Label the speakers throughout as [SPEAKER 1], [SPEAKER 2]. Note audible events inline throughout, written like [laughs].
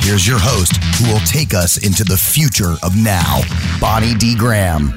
[SPEAKER 1] Here's your host who will take us into the future of now, Bonnie D. Graham.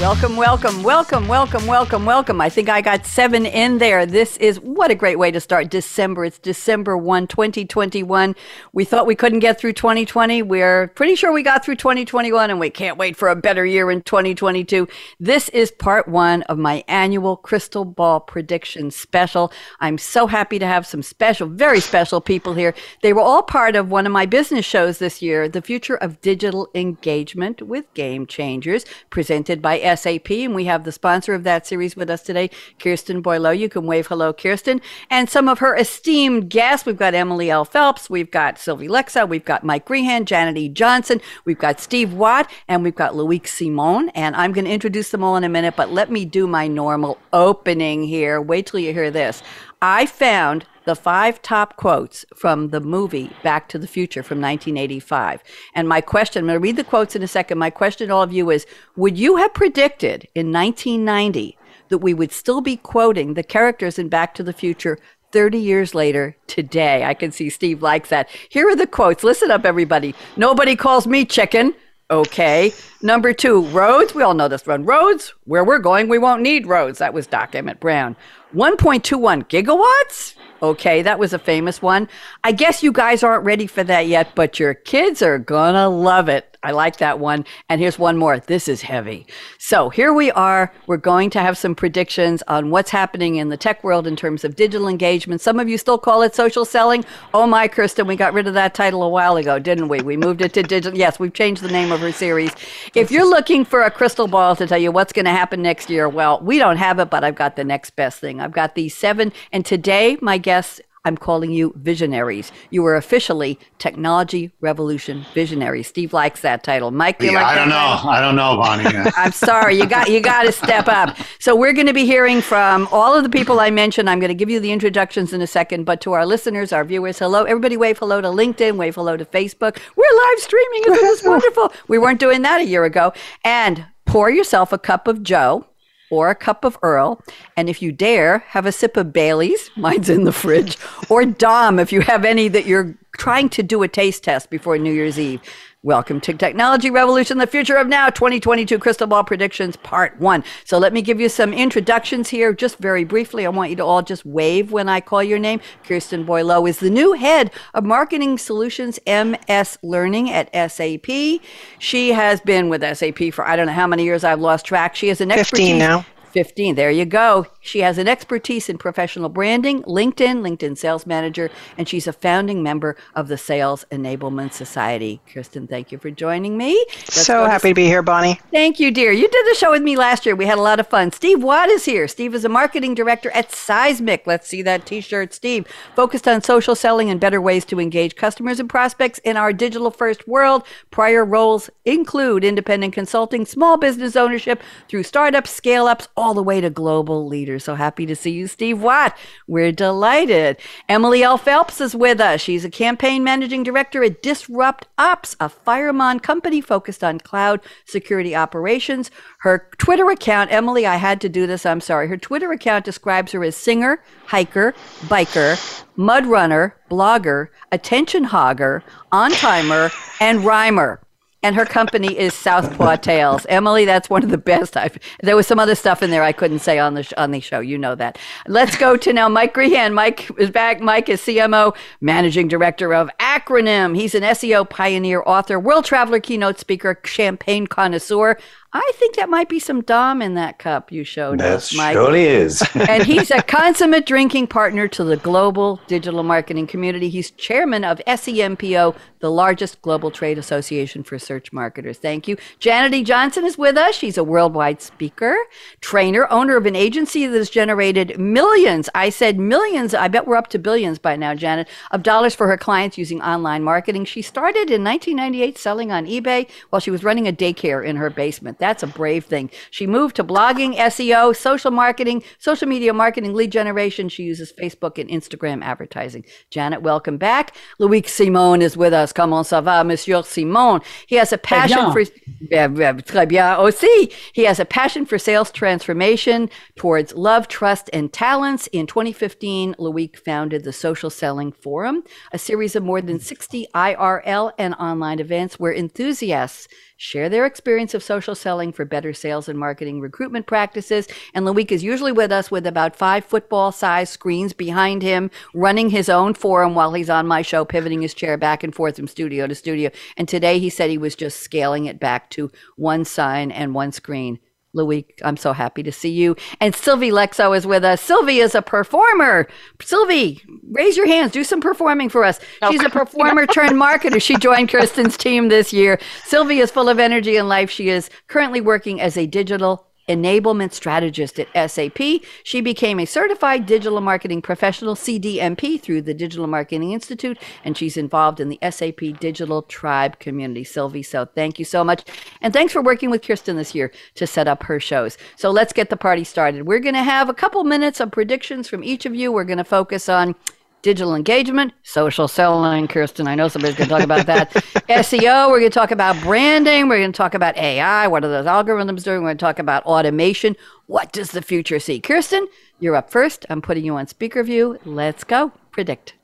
[SPEAKER 2] Welcome, welcome, welcome, welcome, welcome, welcome. I think I got seven in there. This is what a great way to start December. It's December 1, 2021. We thought we couldn't get through 2020. We're pretty sure we got through 2021 and we can't wait for a better year in 2022. This is part one of my annual crystal ball prediction special. I'm so happy to have some special, very special people here. They were all part of one of my business shows this year, The Future of Digital Engagement with Game Changers, presented by SAP. And we have the sponsor of that series with us today, Kirsten Boileau. You can wave hello, Kirsten. And some of her esteemed guests. We've got Emily L. Phelps. We've got Sylvie Lexa. We've got Mike Grehan, Janet E. Johnson. We've got Steve Watt. And we've got Loic Simon. And I'm going to introduce them all in a minute, but let me do my normal opening here. Wait till you hear this. I found the five top quotes from the movie Back to the Future from 1985. And my question, I'm going to read the quotes in a second. My question to all of you is Would you have predicted in 1990 that we would still be quoting the characters in Back to the Future 30 years later today? I can see Steve likes that. Here are the quotes. Listen up, everybody. Nobody calls me chicken. Okay. Number two, roads. We all know this one. Roads, where we're going, we won't need roads. That was Doc Emmett Brown. 1.21 gigawatts? Okay, that was a famous one. I guess you guys aren't ready for that yet, but your kids are gonna love it. I like that one. And here's one more. This is heavy. So here we are. We're going to have some predictions on what's happening in the tech world in terms of digital engagement. Some of you still call it social selling. Oh my, Kristen, we got rid of that title a while ago, didn't we? We moved it to digital. Yes, we've changed the name of her series. If you're looking for a crystal ball to tell you what's going to happen next year, well, we don't have it, but I've got the next best thing. I've got these seven. And today, my guest I'm calling you visionaries. You are officially technology revolution visionaries. Steve likes that title. Mike, you
[SPEAKER 3] yeah,
[SPEAKER 2] like
[SPEAKER 3] I don't know.
[SPEAKER 2] title?
[SPEAKER 3] I don't know, Bonnie. [laughs]
[SPEAKER 2] I'm sorry. You got you got to step up. So we're going to be hearing from all of the people I mentioned. I'm going to give you the introductions in a second, but to our listeners, our viewers, hello. Everybody wave hello to LinkedIn, wave hello to Facebook. We're live streaming. Isn't this [laughs] wonderful? We weren't doing that a year ago. And pour yourself a cup of Joe or a cup of Earl. And if you dare, have a sip of Bailey's, [laughs] mine's in the fridge, or Dom if you have any that you're trying to do a taste test before New Year's Eve. Welcome to Technology Revolution, the future of now, 2022 Crystal Ball Predictions, Part 1. So let me give you some introductions here, just very briefly. I want you to all just wave when I call your name. Kirsten Boileau is the new head of Marketing Solutions MS Learning at SAP. She has been with SAP for I don't know how many years, I've lost track. She has an
[SPEAKER 4] 15 now.
[SPEAKER 2] 15. There you go. She has an expertise in professional branding, LinkedIn, LinkedIn Sales Manager, and she's a founding member of the Sales Enablement Society. Kristen, thank you for joining me. Let's
[SPEAKER 4] so
[SPEAKER 2] go to
[SPEAKER 4] happy to be here, Bonnie.
[SPEAKER 2] Thank you, dear. You did the show with me last year. We had a lot of fun. Steve Watt is here. Steve is a marketing director at Seismic. Let's see that t shirt, Steve. Focused on social selling and better ways to engage customers and prospects in our digital first world. Prior roles include independent consulting, small business ownership through startups, scale ups, all the way to global leaders. So happy to see you, Steve Watt. We're delighted. Emily L. Phelps is with us. She's a campaign managing director at Disrupt Ops, a Firemon company focused on cloud security operations. Her Twitter account, Emily, I had to do this, I'm sorry. Her Twitter account describes her as singer, hiker, biker, mud runner, blogger, attention hogger, on timer, and rhymer and her company is Southpaw Tales. Emily, that's one of the best. I've, there was some other stuff in there I couldn't say on the sh- on the show. You know that. Let's go to now Mike Grehan. Mike is back. Mike is CMO, managing director of Acronym. He's an SEO pioneer, author, world traveler, keynote speaker, champagne connoisseur. I think that might be some Dom in that cup you showed
[SPEAKER 5] That
[SPEAKER 2] us, Mike.
[SPEAKER 5] surely is. [laughs] [laughs]
[SPEAKER 2] and he's a consummate drinking partner to the global digital marketing community. He's chairman of SEMPO, the largest global trade association for search marketers. Thank you. Janet E. Johnson is with us. She's a worldwide speaker, trainer, owner of an agency that has generated millions. I said millions. I bet we're up to billions by now, Janet, of dollars for her clients using online marketing. She started in 1998 selling on eBay while she was running a daycare in her basement. That's a brave thing. She moved to blogging, SEO, social marketing, social media marketing, lead generation. She uses Facebook and Instagram advertising. Janet, welcome back. Loic Simon is with us. Comment ça va, Monsieur Simon? He has a passion for très bien aussi. He has a passion for sales transformation towards love, trust, and talents. In 2015, Loic founded the Social Selling Forum, a series of more than 60 IRL and online events where enthusiasts share their experience of social selling for better sales and marketing recruitment practices. And Loic is usually with us with about five football sized screens behind him, running his own forum while he's on my show, pivoting his chair back and forth from studio to studio. And today he said he was just scaling it back to one sign and one screen. Loic, I'm so happy to see you. And Sylvie Lexo is with us. Sylvie is a performer. Sylvie, raise your hands. Do some performing for us. She's a [laughs] performer turned marketer. She joined Kirsten's team this year. Sylvie is full of energy and life. She is currently working as a digital enablement strategist at SAP. She became a certified digital marketing professional, CDMP, through the Digital Marketing Institute, and she's involved in the SAP Digital Tribe community. Sylvie, so thank you so much. And thanks for working with Kirsten this year to set up her shows. So let's get the party started. We're going to have a couple minutes of predictions from each of you. We're going to focus on digital engagement, social selling. Kirsten, I know somebody's going to talk about that. [laughs] SEO, we're going to talk about branding. We're going to talk about AI. What are those algorithms doing? We're going to talk about automation. What does the future see? Kirsten, you're up first. I'm putting you on speaker view. Let's go. Predict.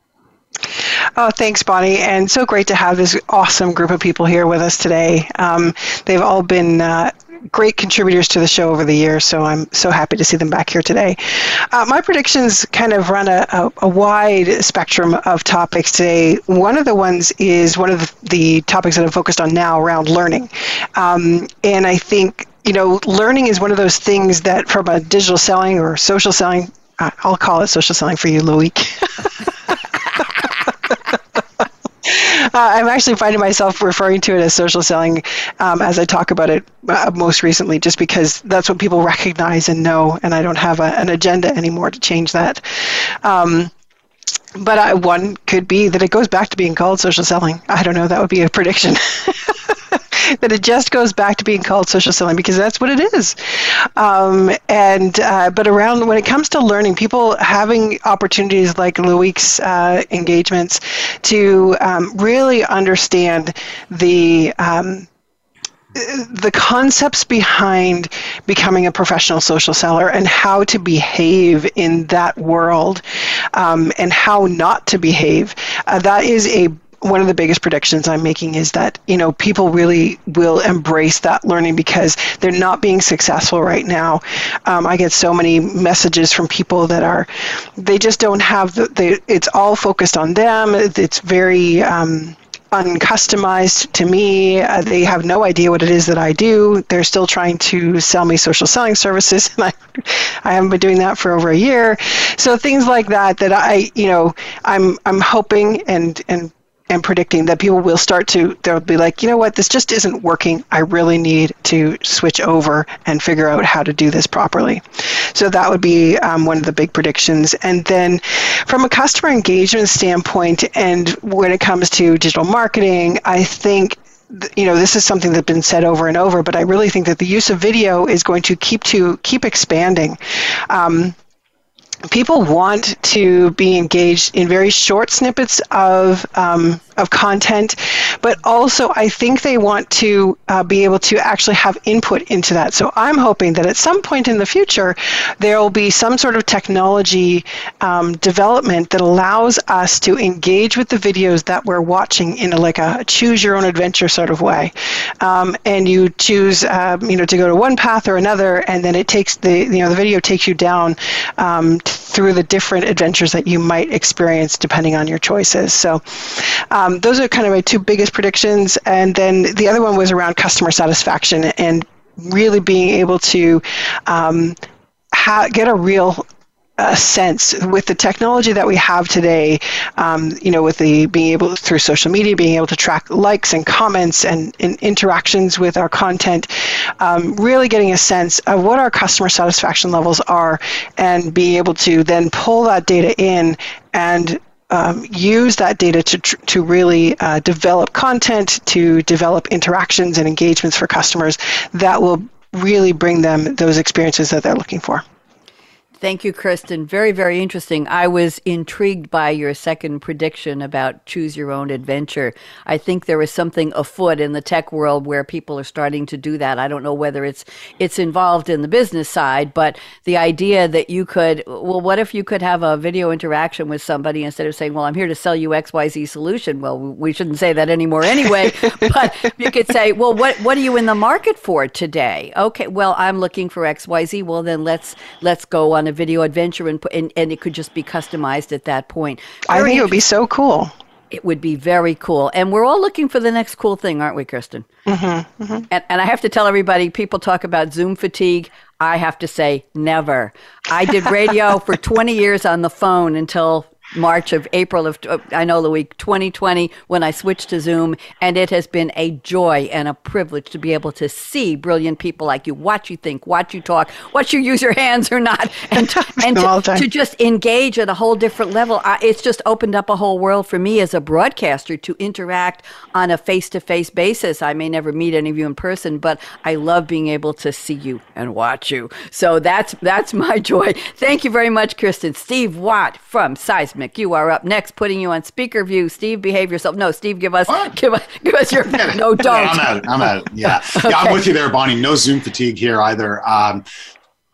[SPEAKER 3] Oh, thanks, Bonnie. And so great to have this awesome group of people here with us today. Um, they've all been uh, great contributors to the show over the years, so I'm so happy to see them back here today. Uh, my predictions kind of run a, a, a, wide spectrum of topics today. One of the ones is one of the, the topics that I'm focused on now around learning. Um, and I think, you know, learning is one of those things that from a digital selling or social selling, I'll call it social selling for you, Loic. [laughs] uh, I'm actually finding myself referring to it as social selling um, as I talk about it uh, most recently, just because that's what people recognize and know, and I don't have a, an agenda anymore to change that. Um, but I, one could be that it goes back to being called social selling. I don't know. That would be a prediction. [laughs] [laughs] that it just goes back to being called social selling because that's what it is. Um, and uh, but around when it comes to learning, people having opportunities like Loic's uh, engagements to um, really understand the um, the concepts behind becoming a professional social seller and how to behave in that world um, and how not to behave. Uh, that is a one of the biggest predictions I'm making is that you know people really will embrace that learning because they're not being successful right now. Um, I get so many messages from people that are they just don't have the they, it's all focused on them. It's very um, uncustomized to me. Uh, they have no idea what it is that I do. They're still trying to sell me social selling services, and [laughs] I, I haven't been doing that for over a year. So things like that that I, you know, I'm I'm hoping and and and predicting that people will start to they'll be like you know what? This just isn't working. I really need to switch over and figure out how to do this properly. So that would be um, one of the big predictions. And then from a customer engagement standpoint and when it comes to digital marketing i think you know this is something that's been said over and over but i really think that the use of video is going to keep to keep expanding. Um, people want to be engaged in very short snippets of um, of content, but also I think they want to uh, be able to actually have input into that. So I'm hoping that at some point in the future, there will be some sort of technology um, development that allows us to engage with the videos that we're watching in a, like a choose your own adventure sort of way. Um, and you choose, um, you know, to go to one path or another, and then it takes the, you know, the video takes you down um, through the different adventures that you might experience depending on your choices. So. Um, um, those are kind of my two biggest predictions. And then the other one was around customer satisfaction and really being able to um, ha- get a real uh, sense with the technology that we have today, um, you know, with the being able through social media, being able to track likes and comments and, and interactions with our content, um, really getting a sense of what our customer satisfaction levels are, and being able to then pull that data in and um, use that data to, to really uh, develop content, to develop interactions and engagements for customers that will really bring them those experiences that they're looking for.
[SPEAKER 2] Thank you, Kristen. Very, very interesting. I was intrigued by your second prediction about choose your own adventure. I think there is something afoot in the tech world where people are starting to do that. I don't know whether it's it's involved in the business side, but the idea that you could well, what if you could have a video interaction with somebody instead of saying, "Well, I'm here to sell you XYZ solution." Well, we shouldn't say that anymore anyway, [laughs] but you could say, "Well, what what are you in the market for today?" Okay, well, I'm looking for XYZ. Well, then let's let's go on a video adventure and, and, and it could just be customized at that point.
[SPEAKER 3] Very I think it would be so cool.
[SPEAKER 2] It would be very cool. And we're all looking for the next cool thing, aren't we, Kristen? Mm-hmm, mm-hmm. And, and I have to tell everybody people talk about Zoom fatigue. I have to say, never. I did radio for 20 years on the phone until March of April of, uh, I know the week 2020 when I switched to Zoom. And it has been a joy and a privilege to be able to see brilliant people like you, watch you think, watch you talk, watch you use your hands or not, [laughs] and, to, and to, to, just engage at a whole different level. I, it's just opened up a whole world for me as a broadcaster to interact on a face to face basis. I may never meet any of you in person, but I love being able to see you and watch you. So that's, that's my [laughs] joy. Thank you very much, Kristen. Steve Watt from Size You are up next, putting you on speaker view. Steve, behave yourself. No, Steve, give us give us give us your [laughs] no. Don't.
[SPEAKER 4] I'm out. I'm out. Yeah, okay. [laughs] yeah. I'm with you there, Bonnie. No Zoom fatigue here either. Um,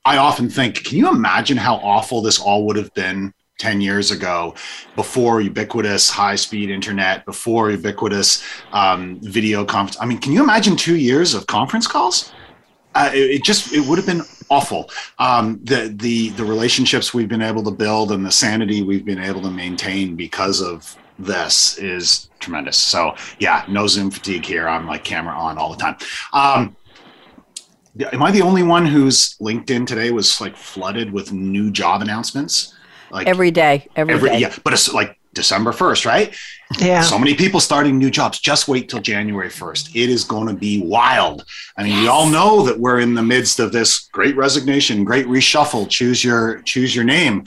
[SPEAKER 4] I often think, can you imagine how awful this all would have been 10 years ago before ubiquitous high speed internet before ubiquitous um, video conference i mean can you imagine two years of conference calls uh, it, it, just it would have been awful. Um, the the the relationships we've been able to build and the sanity we've been able to maintain because of this is tremendous. So yeah, no Zoom fatigue here. I'm like camera on all the time. Um, am I the only one whose LinkedIn today was like flooded with new job announcements?
[SPEAKER 2] Like every day, every, every day.
[SPEAKER 4] Yeah, but it's like December 1st, right?
[SPEAKER 3] Yeah.
[SPEAKER 4] So many people starting new jobs. Just wait till January 1st. It is going to be wild. I mean, yes. we all know that we're in the midst of this great resignation, great reshuffle, choose your choose your name.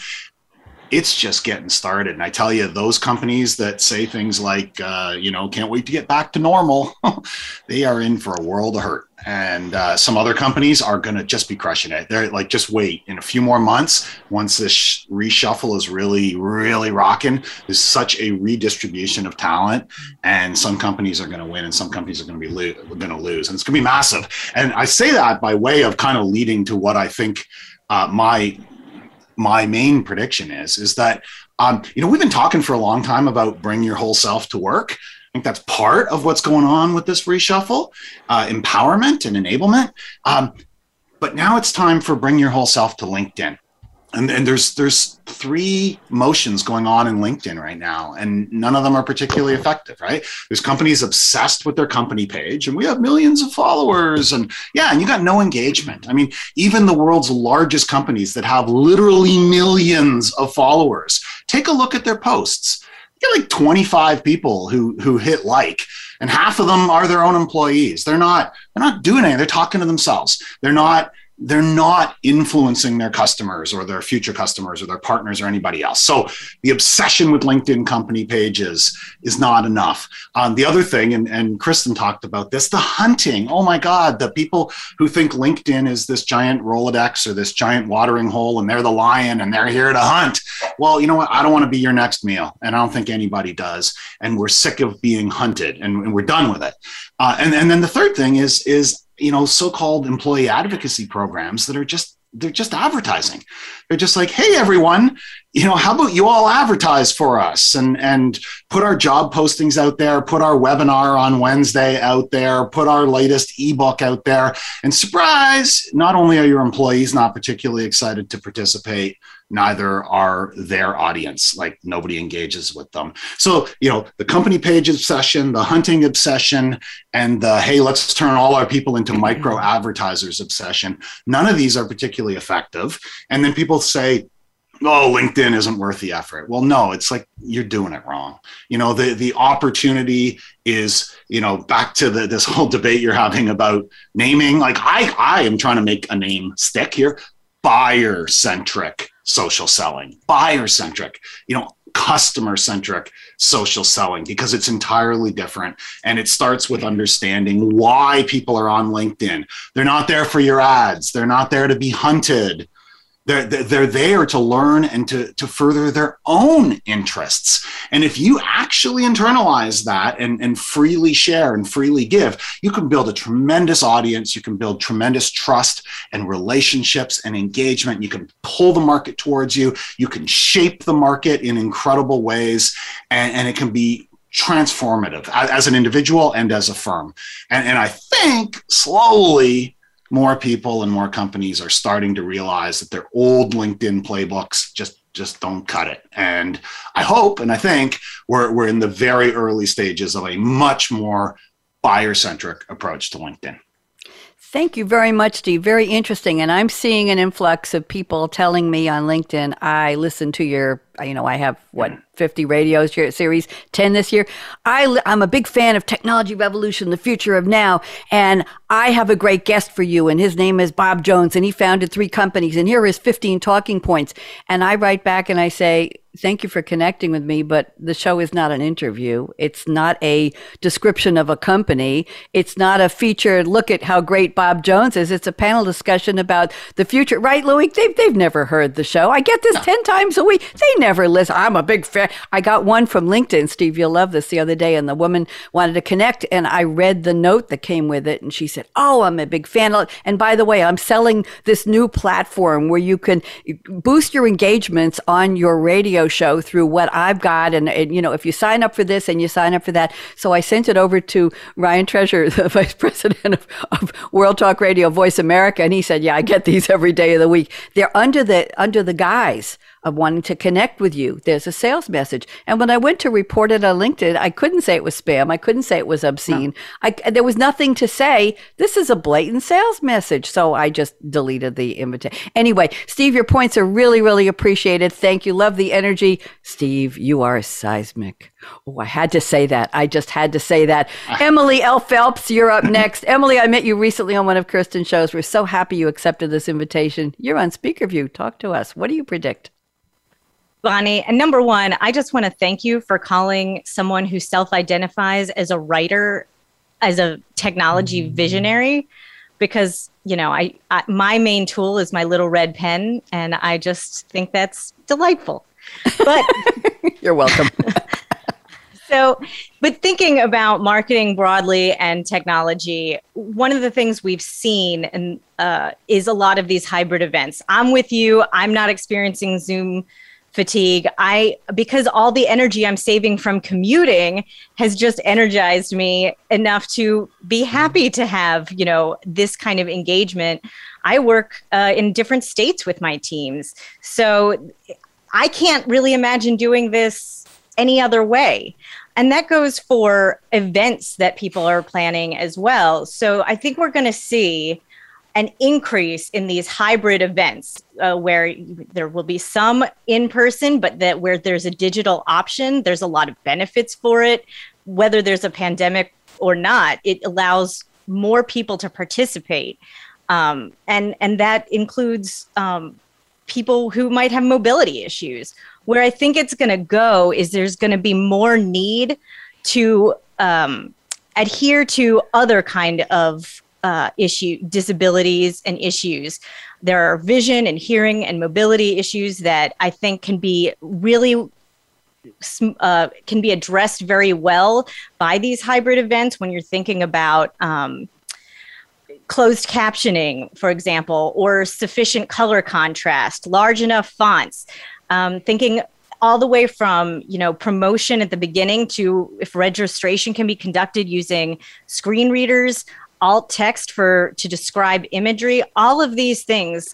[SPEAKER 4] It's just getting started. And I tell you, those companies that say things like, uh, you know, can't wait to get back to normal, [laughs] they are in for a world of hurt and uh, some other companies are going to just be crushing it. They're like, just wait in a few more months. Once this reshuffle is really, really rocking, there's such a redistribution of talent, and some companies are going to win, and some companies are going to be lo- going to lose, and it's going to be massive. And I say that by way of kind of leading to what I think uh, my my main prediction is is that um, you know we've been talking for a long time about bring your whole self to work I think that's part of what's going on with this reshuffle, uh, empowerment and enablement. Um, but now it's time for bring your whole self to LinkedIn. And, and there's there's three motions going on in LinkedIn right now, and none of them are particularly effective, right? There's companies obsessed with their company page, and we have millions of followers, and yeah, and you got no engagement. I mean, even the world's largest companies that have literally millions of followers, take a look at their posts You get like 25 people who who hit like and half of them are their own employees they're not they're not doing anything they're talking to themselves they're not they're not influencing their customers or their future customers or their partners or anybody else. So the obsession with LinkedIn company pages is not enough. Um, the other thing, and, and Kristen talked about this, the hunting. Oh my God, the people who think LinkedIn is this giant Rolodex or this giant watering hole and they're the lion and they're here to hunt. Well, you know what? I don't want to be your next meal. And I don't think anybody does. And we're sick of being hunted and, and we're done with it. Uh, and, and then the third thing is, is you know so-called employee advocacy programs that are just they're just advertising. They're just like hey everyone you know how about you all advertise for us and and put our job postings out there put our webinar on wednesday out there put our latest ebook out there. And surprise not only are your employees not particularly excited to participate neither are their audience. Like nobody engages with them. So you know the company page obsession the hunting obsession and the hey let's turn all our people into micro advertisers obsession. None of these are particularly effective. And then people say oh linkedin isn't worth the effort. Well no it's like you're doing it wrong. You know the the opportunity is you know back to the, this whole debate you're having about naming. Like i i am trying to make a name stick here. Buyer centric social selling, buyer centric, you know, customer centric social selling because it's entirely different. And it starts with understanding why people are on LinkedIn. They're not there for your ads, they're not there to be hunted. They're, they're there to learn and to, to further their own interests. And if you actually internalize that and, and freely share and freely give, you can build a tremendous audience. You can build tremendous trust and relationships and engagement. You can pull the market towards you. You can shape the market in incredible ways. And, and it can be transformative as an individual and as a firm. And, and I think slowly more people and more companies are starting to realize that their old LinkedIn playbooks just just don't cut it. And I hope and I think we're we're in the very early stages of a much more buyer centric approach to LinkedIn.
[SPEAKER 2] Thank you very much, Steve. Very interesting. And I'm seeing an influx of people telling me on LinkedIn, I listen to your, you know, I have what, 50 radio series, 10 this year. I, I'm a big fan of Technology Revolution, the future of now. And I have a great guest for you. And his name is Bob Jones. And he founded three companies. And here are his 15 talking points. And I write back and I say, thank you for connecting with me, but the show is not an interview. It's not a description of a company. It's not a featured look at how great Bob Jones is. It's a panel discussion about the future. Right, Loic? They've, they've never heard the show. I get this 10 times a week. They never listen. I'm a big fan. I got one from LinkedIn, Steve, you'll love this the other day, and the woman wanted to connect, and I read the note that came with it, and she said, Oh, I'm a big fan. And by the way, I'm selling this new platform where you can boost your engagements on your radio show through what I've got. And, and, you know, if you sign up for this and you sign up for that. So I sent it over to Ryan Treasure, [laughs] the vice president of, of World Talk Radio Voice America. And he said, yeah, I get these every day of the week. They're under the, under the guise of wanting to connect with you. There's a sales message. And when I went to report it on LinkedIn, I couldn't say it was spam. I couldn't say it was obscene. No. I, there was nothing to say. This is a blatant sales message. So I just deleted the invitation. Anyway, Steve, your points are really, really appreciated. Thank you. Love the energy. Steve, you are seismic. Oh, I had to say that. I just had to say that. [laughs] Emily L. Phelps, you're up next. [laughs] Emily, I met you recently on one of Kirsten's shows. We're so happy you accepted this invitation. You're on Speaker View. Talk to us. What do you predict?
[SPEAKER 5] Bonnie. And number one, I just want to thank you for calling someone who self identifies as a writer, as a technology visionary, because, you know, I, I, my main tool is my little red pen. And I just think that's delightful. But [laughs]
[SPEAKER 2] you're welcome. [laughs]
[SPEAKER 5] so, but thinking about marketing broadly and technology, one of the things we've seen and uh, is a lot of these hybrid events. I'm with you. I'm not experiencing Zoom fatigue. I because all the energy i'm saving from commuting has just energized me enough to be happy to have you know this kind of engagement. I work uh, in different states with my teams. So i can't really imagine doing this any other way. And that goes for events that people are planning as well. So i think we're going to see an increase in these hybrid events uh, where there will be some in person, but that where there's a digital option, there's a lot of benefits for it. Whether there's a pandemic or not, it allows more people to participate, um, and and that includes um, people who might have mobility issues. Where I think it's going to go is there's going to be more need to um, adhere to other kind of uh, issue disabilities and issues. There are vision and hearing and mobility issues that I think can be really uh, can be addressed very well by these hybrid events when you're thinking about um, closed captioning, for example, or sufficient color contrast, large enough fonts. Um, thinking all the way from you know promotion at the beginning to if registration can be conducted using screen readers alt text for to describe imagery all of these things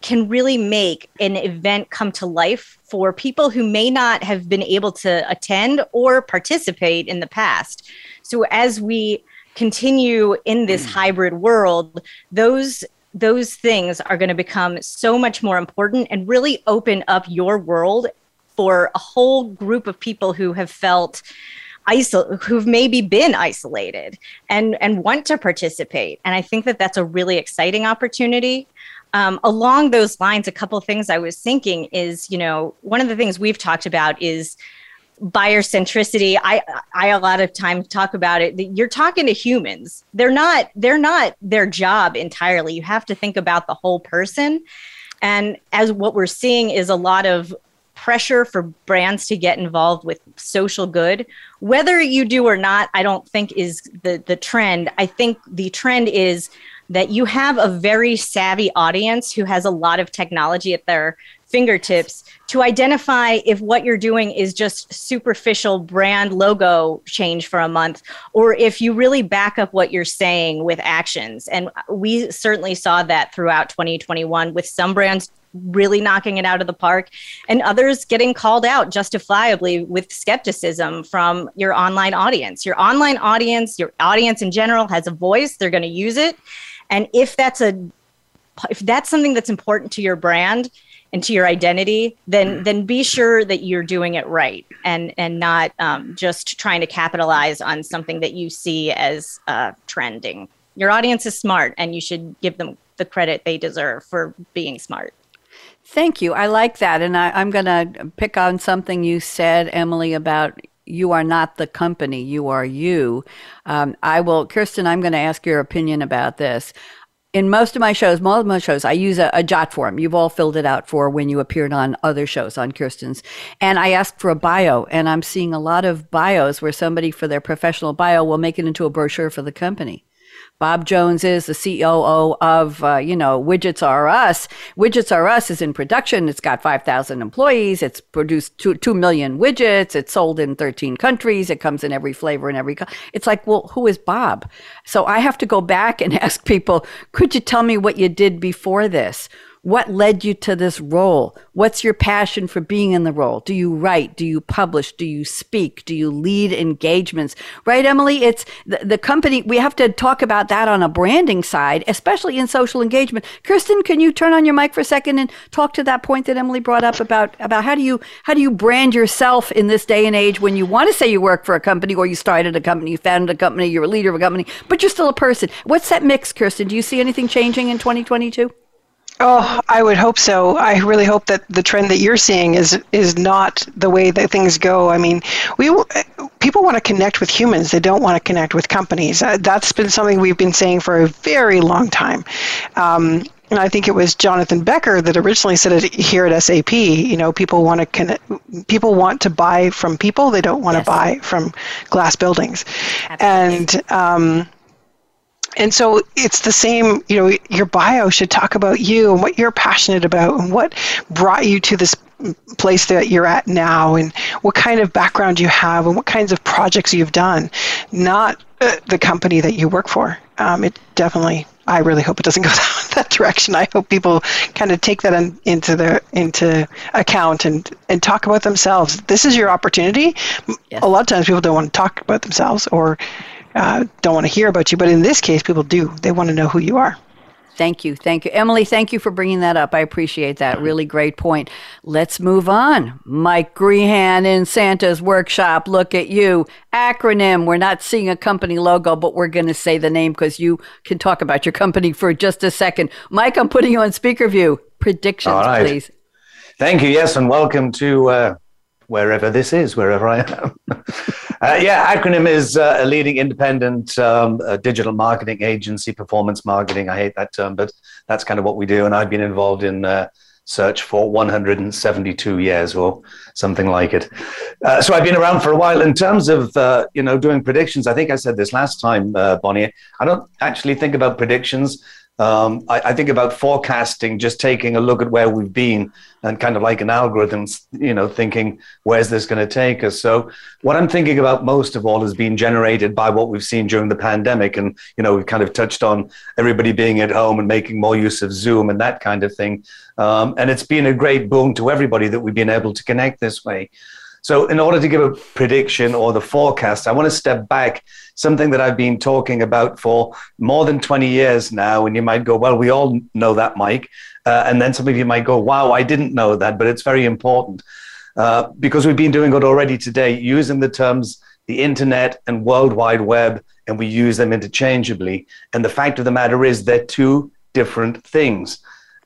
[SPEAKER 5] can really make an event come to life for people who may not have been able to attend or participate in the past so as we continue in this mm. hybrid world those those things are going to become so much more important and really open up your world for a whole group of people who have felt isol- who've maybe been isolated and and want to participate and i think that that's a really exciting opportunity um, along those lines, a couple things I was thinking is, you know, one of the things we've talked about is buyer centricity. I I a lot of time talk about it. You're talking to humans. They're not they're not their job entirely. You have to think about the whole person. And as what we're seeing is a lot of pressure for brands to get involved with social good. Whether you do or not i don't think is the the trend. I think the trend is that you have a very savvy audience who has a lot of technology at their fingertips to identify if what you're doing is just superficial brand logo change for a month or if you really back up what you're saying with actions. And we certainly saw that throughout 2021 with some brands really knocking it out of the park and others getting called out justifiably with skepticism from your online audience. Your online audience, your audience in general has a voice, they're going to use it. And if that's a if that's something that's important to your brand and to your identity, then mm. then be sure that you're doing it right and and not um, just trying to capitalize on something that you see as uh, trending. Your audience is smart, and you should give them the credit they deserve for being smart.
[SPEAKER 2] Thank you. I like that, and I, I'm going to pick on something you said, Emily, about you are not the company, you are you. Um, I will, Kirsten, I'm going to ask your opinion about this. In most of my shows, most of my shows, I use a, a, jot form. You've all filled it out for when you appeared on other shows on Kirsten's. And I ask for a bio, and I'm seeing a lot of bios where somebody for their professional bio will make it into a brochure for the company. Bob Jones is the COO of, uh, you know, Widgets R Us. Widgets R Us is in production. It's got 5,000 employees. It's produced two, 2 million widgets. It's sold in 13 countries. It comes in every flavor and every. Co- it's like, well, who is Bob? So I have to go back and [laughs] ask people, could you tell me what you did before this? What led you to this role? What's your passion for being in the role? Do you write? Do you publish? Do you speak? Do you lead engagements? Right, Emily? It's the, the company. We have to talk about that on a branding side, especially in social engagement. Kristen, can you turn on your mic for a second and talk to that point that Emily brought up about, about how do you, how do you brand yourself in this day and age when you want to say you work for a company or you started a company, you founded a company, you're a leader of a company, but you're still a person. What's that mix, Kirsten? Do you see anything changing in 2022?
[SPEAKER 3] Oh, I would hope so. I really hope that the trend that you're seeing is is not the way that things go. I mean, we people want to connect with humans. They don't want to connect with companies. Uh, that's been something we've been saying for a very long time. Um, and I think it was Jonathan Becker that originally said it here at SAP. You know, people want to connect, people want to buy from people. They don't want yes. to buy from glass buildings. Absolutely. And um, and so it's the same you know your bio should talk about you and what you're passionate about and what brought you to this place that you're at now and what kind of background you have and what kinds of projects you've done not uh, the company that you work for. Um, it definitely i really hope it doesn't [laughs] go down [laughs] that direction. I hope people kind of take that in, into their into account and and talk about themselves. This is your opportunity. Yes. a lot of times people don't want to talk about themselves or uh, don't want to hear about you. But in this case, people do. They want to know who you are.
[SPEAKER 2] Thank you. Thank you. Emily, thank you for bringing that up. I appreciate that. Really great point. Let's move on. Mike Grehan in Santa's workshop. Look at you. Acronym. We're not seeing a company logo, but we're going to say the name because you can talk about your company for just a second. Mike, I'm putting you on speaker view. Predictions, please.
[SPEAKER 6] Thank you. Yes, and welcome to uh, wherever this is, wherever I am. [laughs] uh, yeah, Acronym is uh, a leading independent um, digital marketing agency, performance marketing. I hate that term, but that's kind of what we do. And I've been involved in uh, search for 172 years or something like it. Uh, so I've been around for a while. In terms of uh, you know doing predictions, I think I said this last time, uh, Bonnie. I don't actually think about predictions. Um, I, I, think about forecasting, just taking a look at where we've been and kind of like an algorithm, you know, thinking, where's this going to take us? So, what I'm thinking about most of all is being generated by what we've seen during the pandemic. And, you know, we've kind of touched on everybody being at home and making more use of Zoom and that kind of thing. Um, and it's been a great boon to everybody that we've been able to connect this way. So, in order to give a prediction or the forecast, I want to step back, something that I've been talking about for more than 20 years now. And you might go, Well, we all know that, Mike. Uh, and then some of you might go, Wow, I didn't know that, but it's very important uh, because we've been doing it already today, using the terms the internet and World Wide Web, and we use them interchangeably. And the fact of the matter is, they're two different things.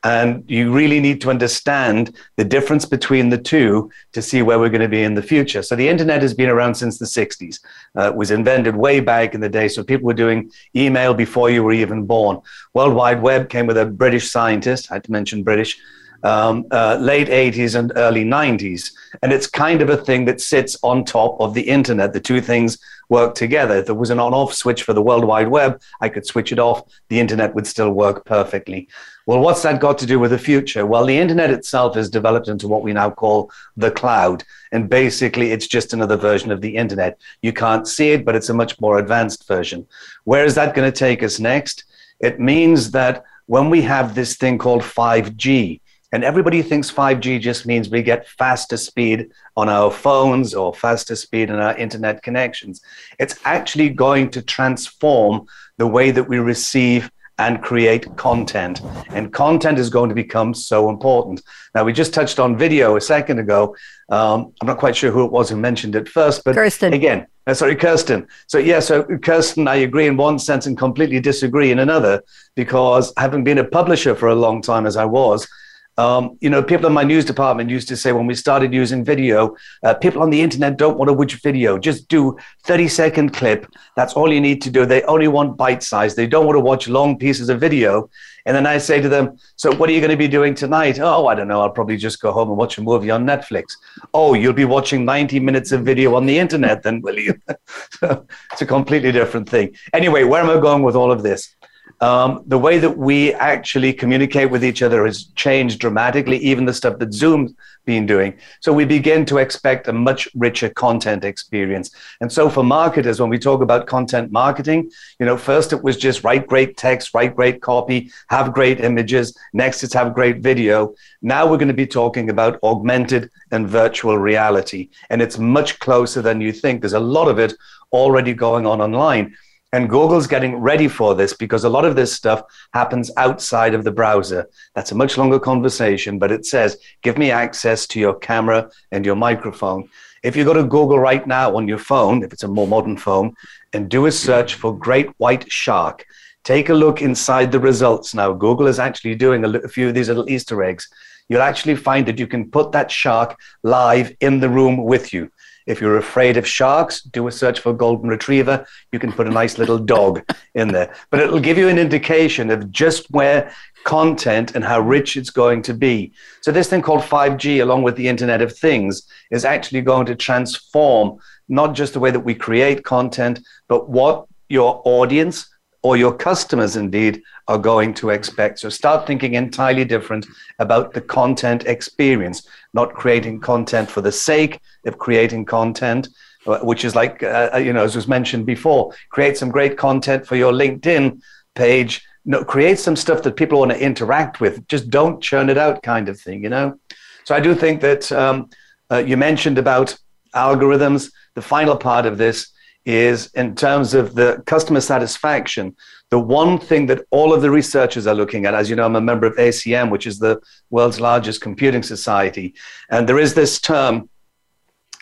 [SPEAKER 6] And you really need to understand the difference between the two to see where we're going to be in the future. So the internet has been around since the 60s. Uh, it was invented way back in the day. So people were doing email before you were even born. World Wide Web came with a British scientist, I had to mention British, um, uh, late 80s and early 90s. And it's kind of a thing that sits on top of the internet. The two things work together. If there was an on off switch for the World Wide Web, I could switch it off. The internet would still work perfectly. Well, what's that got to do with the future? Well, the internet itself is developed into what we now call the cloud. And basically, it's just another version of the internet. You can't see it, but it's a much more advanced version. Where is that going to take us next? It means that when we have this thing called 5G, and everybody thinks 5G just means we get faster speed on our phones or faster speed in our internet connections. It's actually going to transform the way that we receive and create content. And content is going to become so important. Now, we just touched on video a second ago. Um, I'm not quite sure who it was who mentioned it first, but
[SPEAKER 2] Kirsten.
[SPEAKER 6] again, uh, sorry, Kirsten. So, yeah, so Kirsten, I agree in one sense and completely disagree in another, because having been a publisher for a long time as I was, um, you know, people in my news department used to say when we started using video, uh, people on the internet don't want to watch video. Just do 30 second clip. That's all you need to do. They only want bite size. They don't want to watch long pieces of video. And then I say to them, So what are you going to be doing tonight? Oh, I don't know. I'll probably just go home and watch a movie on Netflix. Oh, you'll be watching 90 minutes of video on the internet, then, will you? [laughs] it's a completely different thing. Anyway, where am I going with all of this? Um, the way that we actually communicate with each other has changed dramatically, even the stuff that Zoom's been doing. So we begin to expect a much richer content experience. And so for marketers, when we talk about content marketing, you know, first it was just write great text, write great copy, have great images. Next, it's have great video. Now we're going to be talking about augmented and virtual reality. And it's much closer than you think. There's a lot of it already going on online. And Google's getting ready for this because a lot of this stuff happens outside of the browser. That's a much longer conversation, but it says, give me access to your camera and your microphone. If you go to Google right now on your phone, if it's a more modern phone, and do a search for great white shark, take a look inside the results now. Google is actually doing a few of these little Easter eggs. You'll actually find that you can put that shark live in the room with you. If you're afraid of sharks, do a search for golden retriever. You can put a nice little dog [laughs] in there. But it'll give you an indication of just where content and how rich it's going to be. So, this thing called 5G, along with the Internet of Things, is actually going to transform not just the way that we create content, but what your audience or your customers indeed are going to expect. So start thinking entirely different about the content experience, not creating content for the sake of creating content, which is like, uh, uh, you know, as was mentioned before, create some great content for your LinkedIn page. No, create some stuff that people want to interact with. Just don't churn it out, kind of thing, you know? So I do think that um, uh, you mentioned about algorithms. The final part of this is in terms of the customer satisfaction. The one thing that all of the researchers are looking at, as you know, I'm a member of ACM, which is the world's largest computing society, and there is this term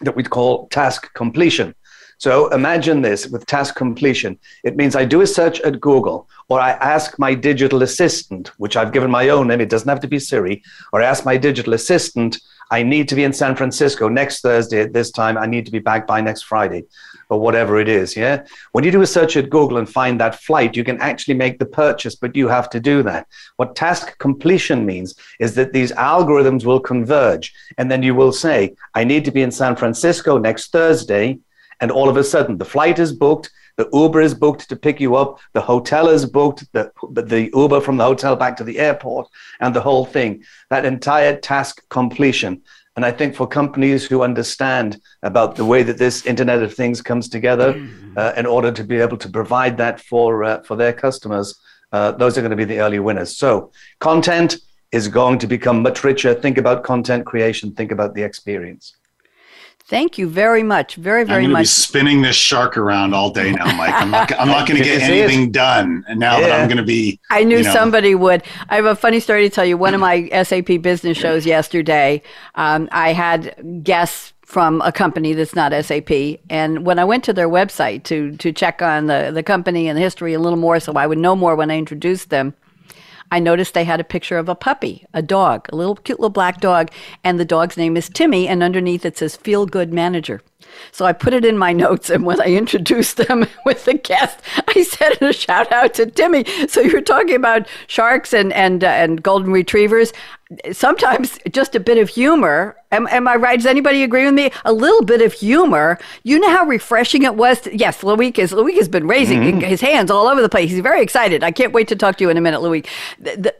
[SPEAKER 6] that we call task completion. So imagine this with task completion. It means I do a search at Google, or I ask my digital assistant, which I've given my own name, it doesn't have to be Siri, or I ask my digital assistant, I need to be in San Francisco next Thursday at this time. I need to be back by next Friday or whatever it is. Yeah. When you do a search at Google and find that flight, you can actually make the purchase, but you have to do that. What task completion means is that these algorithms will converge. And then you will say, I need to be in San Francisco next Thursday. And all of a sudden, the flight is booked. The Uber is booked to pick you up. The hotel is booked. The, the Uber from the hotel back to the airport and the whole thing. That entire task completion. And I think for companies who understand about the way that this Internet of Things comes together, mm-hmm. uh, in order to be able to provide that for uh, for their customers, uh, those are going to be the early winners. So content is going to become much richer. Think about content creation. Think about the experience.
[SPEAKER 2] Thank you very much. Very, very much.
[SPEAKER 4] I'm
[SPEAKER 2] much.
[SPEAKER 4] Be spinning this shark around all day now, Mike. I'm not, I'm not going [laughs] to get anything it? done. And now yeah. that I'm going to be.
[SPEAKER 2] I knew you know, somebody would. I have a funny story to tell you. One of my [laughs] SAP business shows yesterday, um, I had guests from a company that's not SAP. And when I went to their website to, to check on the, the company and the history a little more so I would know more when I introduced them, I noticed they had a picture of a puppy, a dog, a little cute little black dog, and the dog's name is Timmy, and underneath it says Feel Good Manager. So I put it in my [laughs] notes, and when I introduced them [laughs] with the guest, I said a shout out to Timmy. So you're talking about sharks and and uh, and golden retrievers. Sometimes just a bit of humor Am, am I right? Does anybody agree with me? A little bit of humor. You know how refreshing it was. To, yes, Loic is Loic has been raising mm-hmm. his hands all over the place. He's very excited. I can't wait to talk to you in a minute, Loic.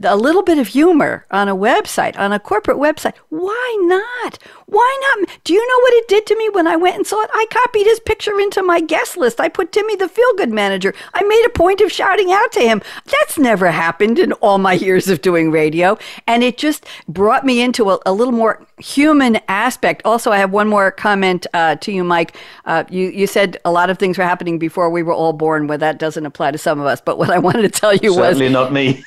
[SPEAKER 2] A little bit of humor on a website, on a corporate website. Why not? Why not? Do you know what it did to me when I went and saw it? I copied his picture into my guest list. I put Timmy the feel good manager. I made a point of shouting out to him. That's never happened in all my years of doing radio, and it just brought me into a, a little more human aspect. Also, I have one more comment uh, to you, Mike. Uh, you you said a lot of things were happening before we were all born. Well, that doesn't apply to some of us. But what I wanted to tell you
[SPEAKER 6] Certainly
[SPEAKER 2] was,
[SPEAKER 6] not me,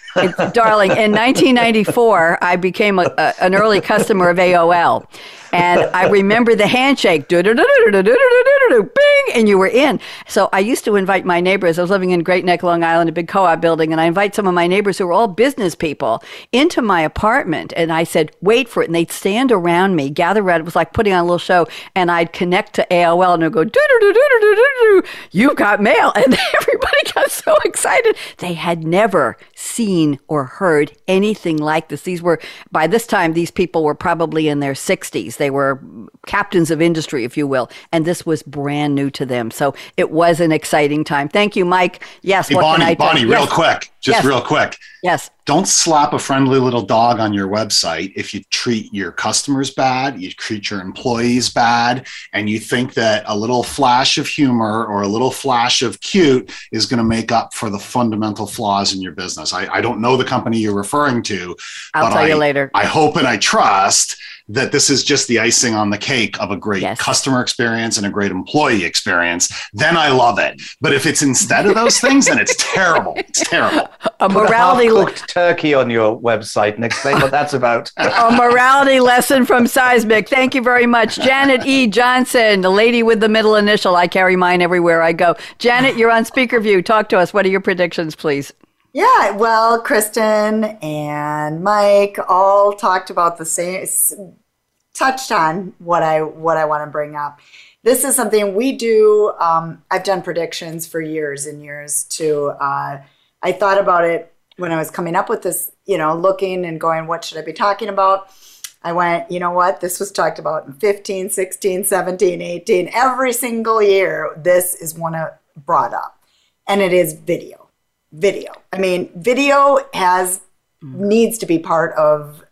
[SPEAKER 2] darling. In 1994, I became a, a, an early customer of AOL, and I remember the handshake, bing, and you were in. So I used to invite my neighbors. I was living in Great Neck, Long Island, a big co-op building, and I invite some of my neighbors who were all business people into my apartment, and I said, "Wait for it," and they'd stand around me, gather around. It was like putting on a little show, and I'd connect to AOL, and they'd go, "You've got mail," and everybody got so excited. They had never seen or heard anything like this. These were by this time, these people were probably in their 60s they were captains of industry, if you will, and this was brand new to them. So it was an exciting time. Thank you, Mike. Yes,
[SPEAKER 4] hey, Bonnie, Bonnie, real quick, just
[SPEAKER 2] yes.
[SPEAKER 4] real quick.
[SPEAKER 2] Yes.
[SPEAKER 4] Don't slap a friendly little dog on your website if you treat your customers bad, you treat your employees bad, and you think that a little flash of humor or a little flash of cute is going to make up for the fundamental flaws in your business. I, I don't know the company you're referring to.
[SPEAKER 2] I'll tell
[SPEAKER 4] I,
[SPEAKER 2] you later.
[SPEAKER 4] I hope and I trust that this is just the icing on the cake of a great yes. customer experience and a great employee experience, then I love it. But if it's instead of those things, then it's terrible. It's terrible.
[SPEAKER 2] A morality
[SPEAKER 6] cooked turkey on your website and explain what that's about. [laughs]
[SPEAKER 2] a morality lesson from Seismic. Thank you very much, Janet E. Johnson, the lady with the middle initial. I carry mine everywhere I go. Janet, you're on speaker view. Talk to us. What are your predictions, please?
[SPEAKER 7] Yeah, well, Kristen and Mike all talked about the same, touched on what I what I want to bring up. This is something we do. Um, I've done predictions for years and years. To uh, I thought about it when I was coming up with this. You know, looking and going, what should I be talking about? I went, you know what? This was talked about in 15, 16, 17, 18. Every single year, this is one brought up, and it is video video. I mean, video has needs to be part of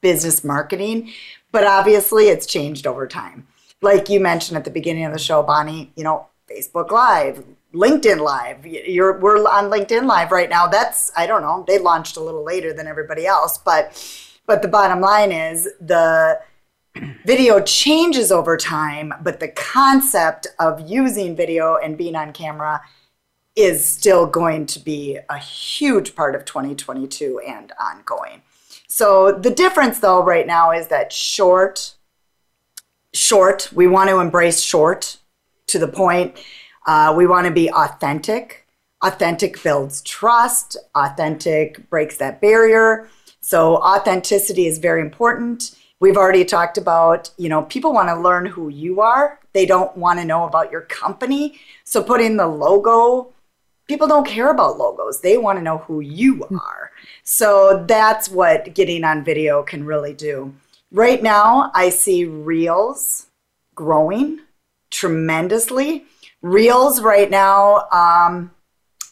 [SPEAKER 7] business marketing, but obviously it's changed over time. Like you mentioned at the beginning of the show, Bonnie, you know, Facebook Live, LinkedIn Live. You're we're on LinkedIn Live right now. That's I don't know. They launched a little later than everybody else, but but the bottom line is the video changes over time, but the concept of using video and being on camera is still going to be a huge part of 2022 and ongoing. So the difference though right now is that short short, we want to embrace short to the point. Uh, we want to be authentic. Authentic builds trust. Authentic breaks that barrier. So authenticity is very important. We've already talked about, you know, people want to learn who you are. They don't want to know about your company. So putting the logo people don't care about logos. They want to know who you hmm. are. So that's what getting on video can really do. Right now, I see Reels growing tremendously. Reels right now um,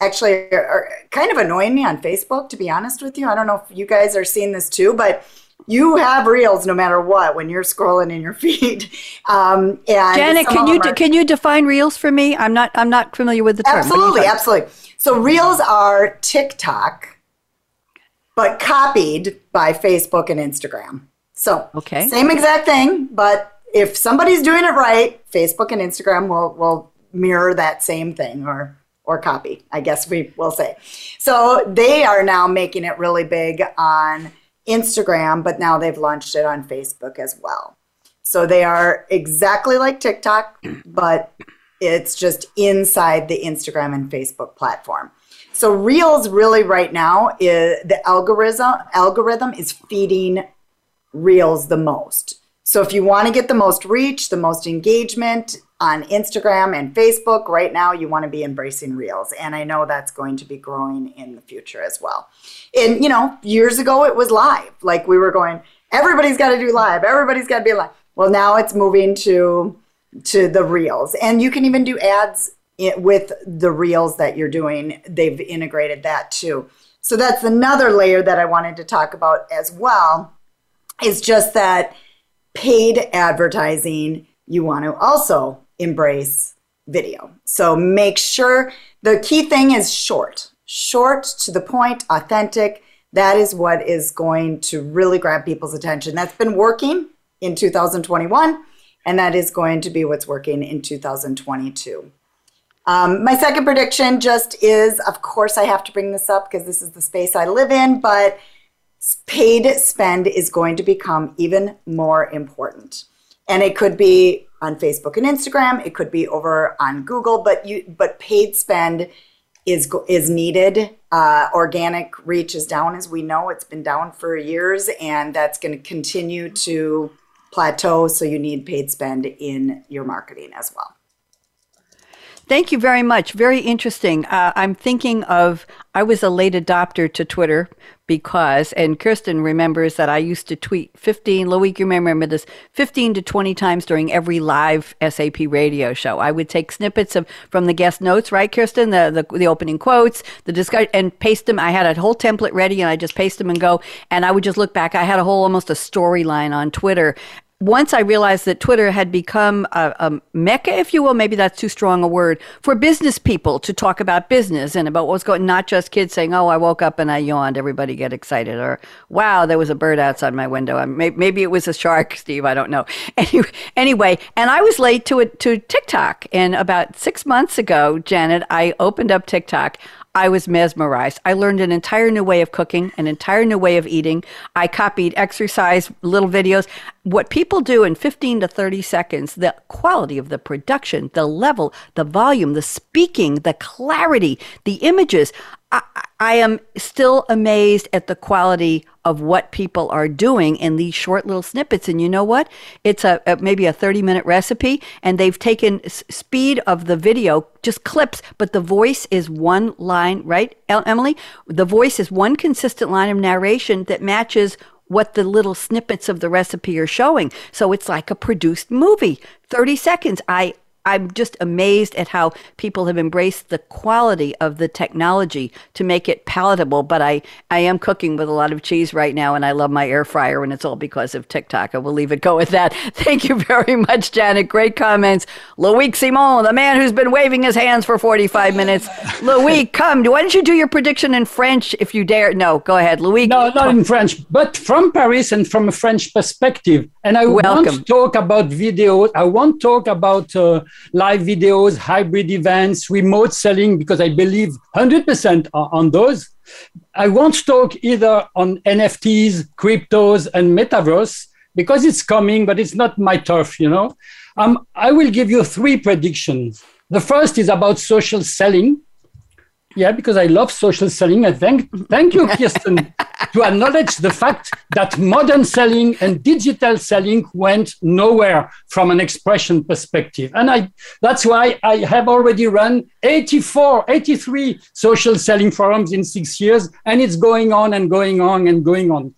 [SPEAKER 7] actually are, kind of annoying me on Facebook, to be honest with you. I don't know if you guys are seeing this too, but you have reels no matter what when you're scrolling in your [laughs] feed. Um, and
[SPEAKER 2] Janet, can you are, can you define reels for me? I'm not I'm not familiar with the term.
[SPEAKER 7] Absolutely, absolutely. So reels are TikTok, but copied by Facebook and Instagram. So
[SPEAKER 2] okay,
[SPEAKER 7] same exact thing, but if somebody's doing it right, Facebook and Instagram will will mirror that same thing or or copy. I guess we will say. So they are now making it really big on Instagram, but now they've launched it on Facebook as well. So they are exactly like TikTok, but it's just inside the Instagram and Facebook platform. So Reels really right now is the algorithm algorithm is feeding Reels the most. So if you want to get the most reach, the most engagement on Instagram and Facebook, right now you want to be embracing Reels. And I know that's going to be growing in the future as well. And you know, years ago it was live. Like we were going, everybody's got to do live. Everybody's got to be live. Well, now it's moving to to the Reels. And you can even do ads with the Reels that you're doing. They've integrated that too. So that's another layer that I wanted to talk about as well is just that paid advertising, you want to also embrace video. So make sure the key thing is short, short to the point, authentic. That is what is going to really grab people's attention. That's been working in 2021, and that is going to be what's working in 2022. Um, my second prediction just is, of course, I have to bring this up because this is the space I live in, but paid spend is going to become even more important. And it could be on Facebook and Instagram, it could be over on Google, but you but paid spend is is needed. Uh, organic reach is down, as we know. It's been down for years, and that's going to continue to plateau. So you need paid spend in your marketing as well.
[SPEAKER 2] Thank you very much. Very interesting. Uh, I'm thinking of, I was a late adopter to Twitter because, and Kirsten remembers that I used to tweet 15, Loic, you may remember this, 15 to 20 times during every live SAP radio show. I would take snippets of from the guest notes, right, Kirsten? The, the, the opening quotes, the discussion, and paste them. I had a whole template ready and I just paste them and go. And I would just look back. I had a whole, almost a storyline on Twitter once I realized that Twitter had become a, a, mecca, if you will, maybe that's too strong a word, for business people to talk about business and about what's going, not just kids saying, oh, I woke up and I yawned, everybody get excited, or wow, there was a bird outside my window. Maybe it was a shark, [laughs] Steve, I don't know. [laughs] Anyway, anyway, and I was late to it, to TikTok. And about six months ago, Janet, I opened up TikTok. I was mesmerized. I learned an entire new way of cooking, an entire new way of eating. I copied exercise little videos. What people do in 15 to 30 seconds, the quality of the production, the level, the volume, the speaking, the clarity, the images. I, I, am still amazed at the quality of what people are doing in these short little snippets. And you know what? It's a, a maybe a 30 minute recipe, and they've taken s- speed of the video, just clips, but the voice is one line, right, Emily? The voice is one consistent line of narration that matches what the little snippets of the recipe are showing. So it's like a produced movie. 30 seconds. I I'm just amazed at how people have embraced the quality of the technology to make it palatable. But I, I am cooking with a lot of cheese right now, and I love my air fryer, and it's all because of TikTok. I will leave it go with that. [laughs] Thank you very much, Janet. Great comments. Loic Simon, the man who's been waving his hands for 45 minutes. Loic, come. Why don't you do your prediction in French if you dare? No, go ahead, Loic.
[SPEAKER 8] No, not in French, but from Paris and from a French perspective. And I Welcome. want to talk about video. I want to talk about. Uh, live videos, hybrid events, remote selling, because I believe 100% on those. I won't talk either on NFTs, cryptos, and metaverse because it's coming, but it's not my turf, you know. Um, I will give you three predictions. The first is about social selling. Yeah, because I love social selling. And thank, thank you, Kirsten, to acknowledge the fact that modern selling and digital selling went nowhere from an expression perspective. And I, that's why I have already run 84, 83 social selling forums in six years, and it's going on and going on and going on.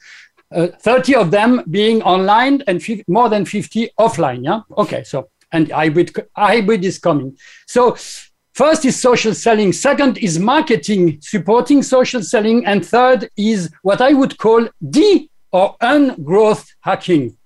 [SPEAKER 8] Uh, 30 of them being online and f- more than 50 offline. Yeah. Okay. So, and hybrid, hybrid is coming. So First is social selling. Second is marketing, supporting social selling. And third is what I would call D or ungrowth hacking,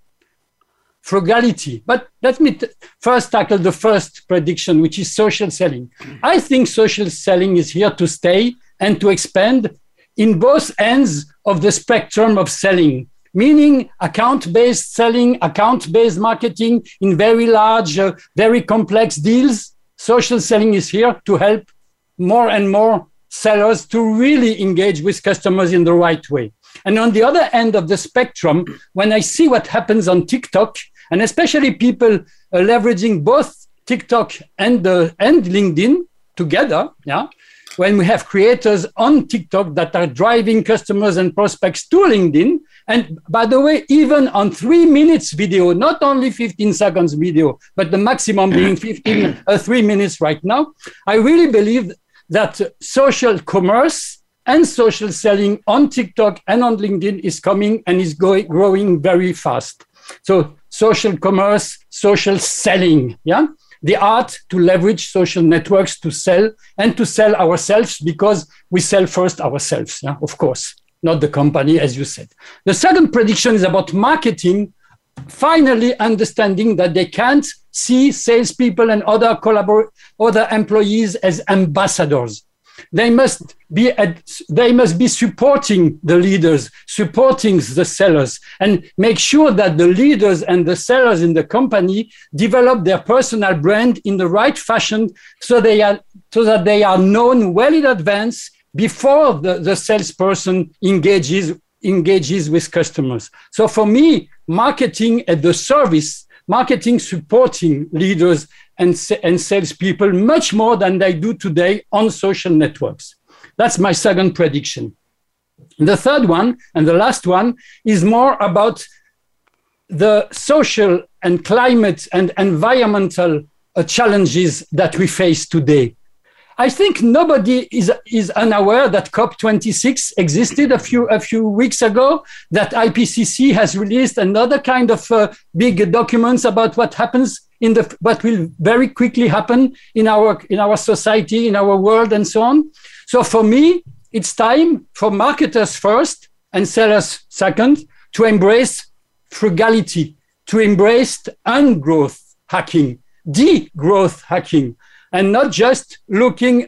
[SPEAKER 8] frugality. But let me t- first tackle the first prediction, which is social selling. I think social selling is here to stay and to expand in both ends of the spectrum of selling meaning account based selling, account based marketing in very large, uh, very complex deals, social selling is here to help more and more sellers to really engage with customers in the right way. And on the other end of the spectrum, when I see what happens on TikTok, and especially people uh, leveraging both TikTok and, uh, and LinkedIn together, yeah, when we have creators on TikTok that are driving customers and prospects to LinkedIn. And by the way, even on three minutes video, not only 15 seconds video, but the maximum [laughs] being 15, uh, three minutes right now, I really believe that social commerce and social selling on TikTok and on LinkedIn is coming and is going, growing very fast. So social commerce, social selling, yeah? The art to leverage social networks to sell and to sell ourselves because we sell first ourselves, yeah, of course, not the company, as you said. The second prediction is about marketing, finally understanding that they can't see salespeople and other collabor- other employees as ambassadors. They must be they must be supporting the leaders, supporting the sellers, and make sure that the leaders and the sellers in the company develop their personal brand in the right fashion, so they are so that they are known well in advance before the, the salesperson engages engages with customers. So for me, marketing at the service, marketing supporting leaders and, and salespeople much more than they do today on social networks. That's my second prediction. The third one and the last one is more about the social and climate and environmental uh, challenges that we face today. I think nobody is, is unaware that COP26 existed a few, a few weeks ago, that IPCC has released another kind of uh, big documents about what happens in the, what will very quickly happen in our, in our society, in our world, and so on. So for me, it's time for marketers first and sellers second to embrace frugality, to embrace ungrowth hacking, degrowth hacking, and not just looking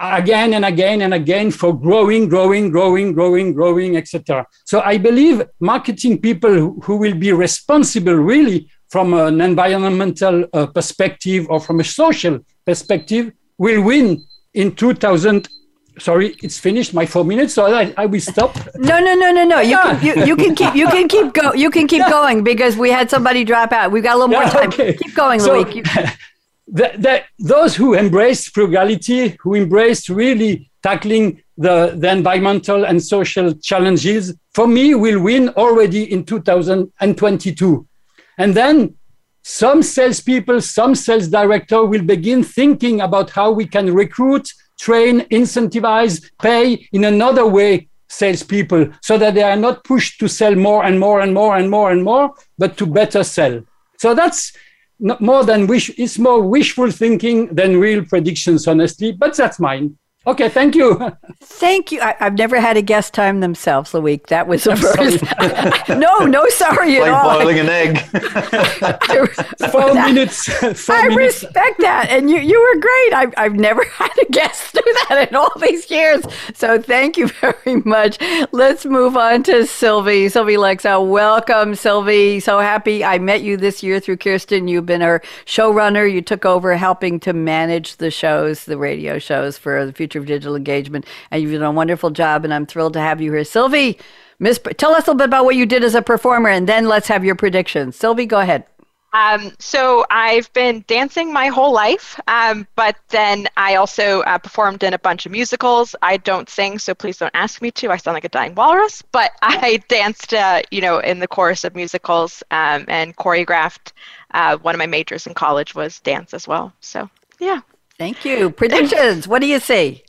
[SPEAKER 8] again and again and again for growing, growing, growing, growing, growing, etc. So I believe marketing people who will be responsible really from an environmental uh, perspective or from a social perspective will win in 2000 sorry it's finished my four minutes so i, I will stop
[SPEAKER 2] no no no no no you, can, you, you can keep you can keep go you can keep [laughs] yeah. going because we had somebody drop out we've got a little more time okay. keep going so. [laughs]
[SPEAKER 8] the, the, those who embrace frugality, who embrace really tackling the, the environmental and social challenges, for me, will win already in 2022. And then some salespeople, some sales director will begin thinking about how we can recruit, train, incentivize, pay in another way salespeople so that they are not pushed to sell more and more and more and more and more, but to better sell. So that's more than wish it's more wishful thinking than real predictions honestly but that's mine okay thank you.
[SPEAKER 2] Thank you. I, have never had a guest time themselves a week that was [laughs] a first. [laughs] No no sorry at
[SPEAKER 6] like
[SPEAKER 2] all.
[SPEAKER 6] boiling an egg. [laughs]
[SPEAKER 8] Four minutes four
[SPEAKER 2] i
[SPEAKER 8] minutes.
[SPEAKER 2] respect that and you you were great. I've, I've never had a guest do that in all these years. So thank you very much. Let's move on to sylvie. Sylvie lexa welcome sylvie. So happy i met you this year through kirsten. You've been our showrunner. You took over helping to manage the shows the radio shows for the future future of digital engagement. And you've done a wonderful job, and I'm thrilled to have you here. Sylvie, Miss, tell us a little bit about what you did as a performer, and then let's have your predictions. Sylvie, go ahead.
[SPEAKER 9] Um, so I've been dancing my whole life, um, but then I also uh, performed in a bunch of musicals. I don't sing, so please don't ask me to. I sound like a dying walrus. But [laughs] I danced, uh, you know, in the chorus of musicals um, and choreographed. Uh, one of my majors in college was dance as well. So yeah.
[SPEAKER 2] Thank you. Predictions. what do you see?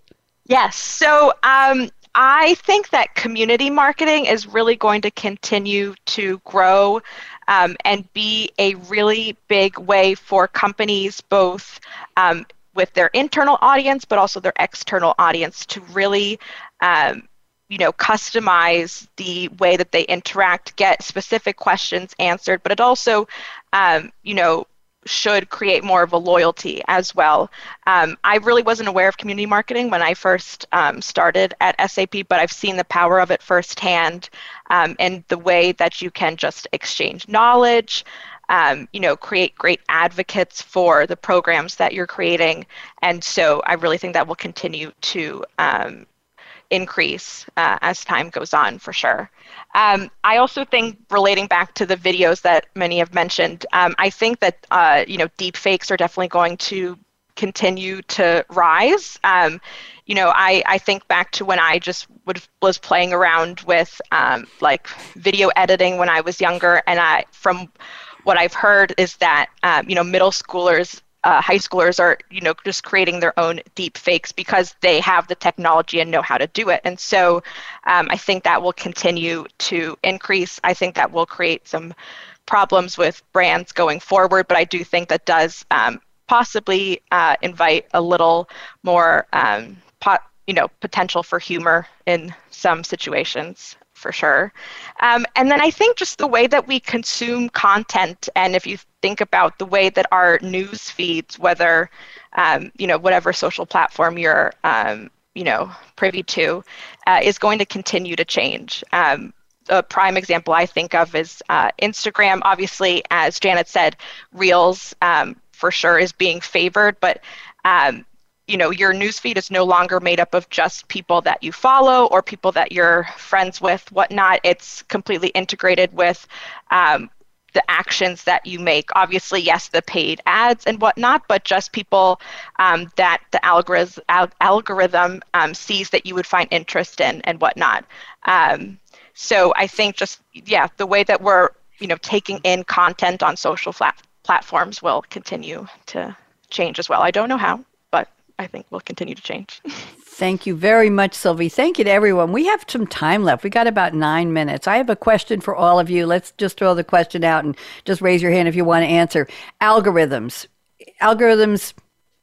[SPEAKER 9] Yes. So um, I think that community marketing is really going to continue to grow um, and be a really big way for companies, both um, with their internal audience, but also their external audience, to really um, you know customize the way that they interact get specific questions answered but it also um, you know should create more of a loyalty as well. Um, I really wasn't aware of community marketing when I first um, started at SAP, but I've seen the power of it firsthand um, and the way that you can just exchange knowledge. Um, you know, create great advocates for the programs that you're creating, and so I really think that will continue to um, increase uh, as time goes on, for sure. Um, I also think, relating back to the videos that many have mentioned, um, I think that uh, you know deep fakes are definitely going to continue to rise. Um, you know, I, I think back to when I just would, was playing around with um, like video editing when I was younger, and I from what I've heard is that um, you know middle schoolers uh, high schoolers are you know just creating their own deep fakes because they have the technology and know how to do it. And so um, i think that will continue to increase. I think that will create some problems with brands going forward but i do think that does um, possibly uh, invite a little more um, pot, you know potential for humor in some situations for sure. Um, and then I think just the way that we consume content, and if you think about the way that our news feeds, whether um, you know whatever social platform you're um, you know privy to, uh, is going to continue to change. Um, a prime example I think of is uh, Instagram. Obviously, as Janet said, Reels um, for sure is being favored, but um, you know your newsfeed is no longer made up of just people that you follow or people that you're friends with whatnot. It's completely integrated with um, the actions that you make. Obviously yes the paid ads and whatnot but just people um, that the algorithm, algorithm um, sees that you would find interest in and whatnot. Um, so i think just yeah the way that we're you know taking in content on social flat- platforms will continue to change as well. I don't know how I think will continue to change. [laughs]
[SPEAKER 2] Thank you very much, Sylvie. Thank you to everyone. We have some time left. We got about nine minutes. I have a question for all of you. Let's just throw the question out and just raise your hand if you want to answer. Algorithms. Algorithms,